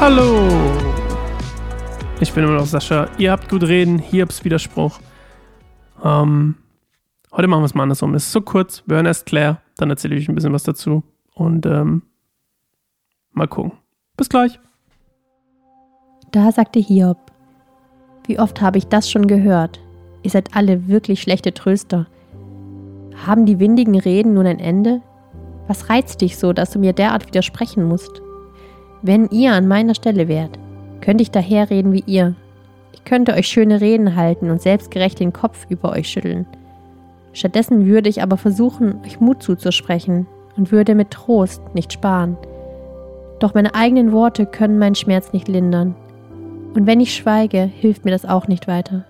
Hallo! Ich bin immer noch Sascha. Ihr habt gut reden, hier habt's Widerspruch. Ähm, heute machen wir es mal andersrum. Es ist so kurz, wir hören erst Claire, dann erzähle ich ein bisschen was dazu. Und ähm, mal gucken. Bis gleich. Da sagte Hiob, wie oft habe ich das schon gehört? Ihr seid alle wirklich schlechte Tröster. Haben die windigen Reden nun ein Ende? Was reizt dich so, dass du mir derart widersprechen musst? Wenn ihr an meiner Stelle wärt, könnte ich daherreden wie ihr. Ich könnte euch schöne Reden halten und selbstgerecht den Kopf über euch schütteln. Stattdessen würde ich aber versuchen, euch Mut zuzusprechen und würde mit Trost nicht sparen. Doch meine eigenen Worte können meinen Schmerz nicht lindern. Und wenn ich schweige, hilft mir das auch nicht weiter.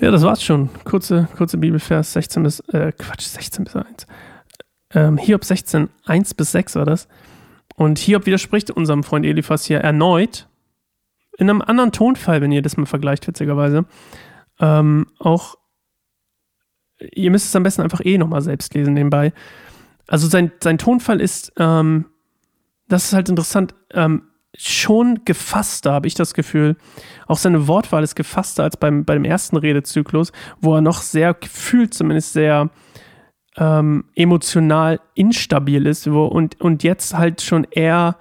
Ja, das war's schon. Kurze, kurze Bibelvers 16 bis, äh, Quatsch, 16 bis 1. Ähm, Hiob 16, 1 bis 6 war das. Und Hiob widerspricht unserem Freund Eliphas hier erneut, in einem anderen Tonfall, wenn ihr das mal vergleicht, witzigerweise. Ähm, auch, ihr müsst es am besten einfach eh nochmal selbst lesen nebenbei. Also sein, sein Tonfall ist, ähm, das ist halt interessant, ähm, schon gefasster, habe ich das Gefühl. Auch seine Wortwahl ist gefasster als beim, beim ersten Redezyklus, wo er noch sehr gefühlt, zumindest sehr ähm, emotional instabil ist wo, und, und jetzt halt schon eher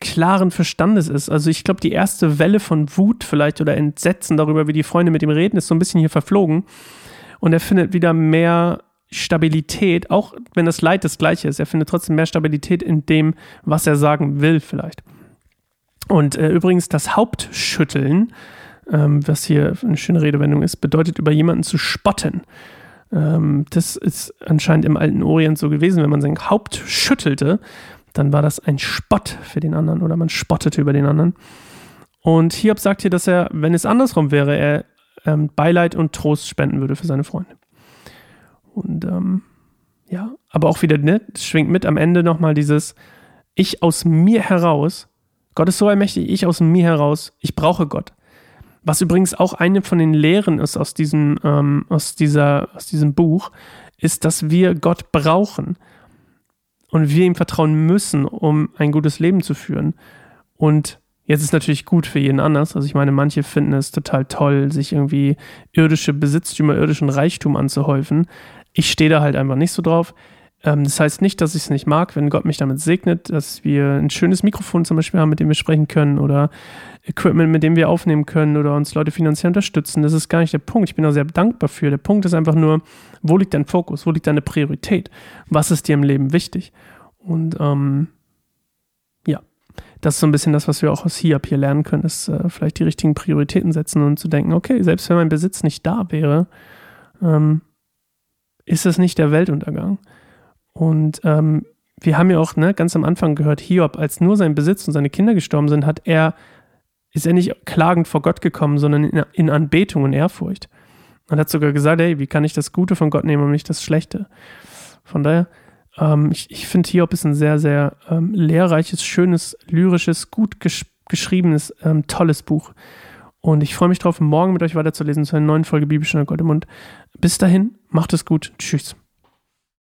klaren Verstandes ist. Also ich glaube, die erste Welle von Wut vielleicht oder Entsetzen darüber, wie die Freunde mit ihm reden, ist so ein bisschen hier verflogen. Und er findet wieder mehr Stabilität, auch wenn das Leid das gleiche ist. Er findet trotzdem mehr Stabilität in dem, was er sagen will vielleicht. Und äh, übrigens das Hauptschütteln, ähm, was hier eine schöne Redewendung ist, bedeutet über jemanden zu spotten. Ähm, das ist anscheinend im alten Orient so gewesen, wenn man sein Haupt schüttelte, dann war das ein Spott für den anderen oder man spottete über den anderen. Und Hiob sagt hier, dass er, wenn es andersrum wäre, er ähm, Beileid und Trost spenden würde für seine Freunde. Und ähm, ja, aber auch wieder, ne, schwingt mit am Ende nochmal dieses Ich aus mir heraus, Gott ist so allmächtig, ich aus mir heraus, ich brauche Gott. Was übrigens auch eine von den Lehren ist aus diesem, ähm, aus, dieser, aus diesem Buch, ist, dass wir Gott brauchen und wir ihm vertrauen müssen, um ein gutes Leben zu führen. Und jetzt ist natürlich gut für jeden anders. Also ich meine, manche finden es total toll, sich irgendwie irdische Besitztümer, irdischen Reichtum anzuhäufen. Ich stehe da halt einfach nicht so drauf. Ähm, das heißt nicht, dass ich es nicht mag, wenn Gott mich damit segnet, dass wir ein schönes Mikrofon zum Beispiel haben, mit dem wir sprechen können oder Equipment, mit dem wir aufnehmen können oder uns Leute finanziell unterstützen. Das ist gar nicht der Punkt. Ich bin auch sehr dankbar für. Der Punkt ist einfach nur, wo liegt dein Fokus? Wo liegt deine Priorität? Was ist dir im Leben wichtig? Und ähm, ja, das ist so ein bisschen das, was wir auch aus HIAP hier lernen können, ist äh, vielleicht die richtigen Prioritäten setzen und zu denken, okay, selbst wenn mein Besitz nicht da wäre, ähm, ist es nicht der Weltuntergang. Und ähm, wir haben ja auch ne, ganz am Anfang gehört, Hiob, als nur sein Besitz und seine Kinder gestorben sind, hat er, ist er nicht klagend vor Gott gekommen, sondern in, in Anbetung und Ehrfurcht. Und hat sogar gesagt, hey, wie kann ich das Gute von Gott nehmen und nicht das Schlechte? Von daher, ähm, ich, ich finde Hiob ist ein sehr, sehr ähm, lehrreiches, schönes, lyrisches, gut gesch geschriebenes, ähm, tolles Buch. Und ich freue mich drauf, morgen mit euch weiterzulesen zu einer neuen Folge Bibelstunde Gott im Mund. Bis dahin, macht es gut. Tschüss.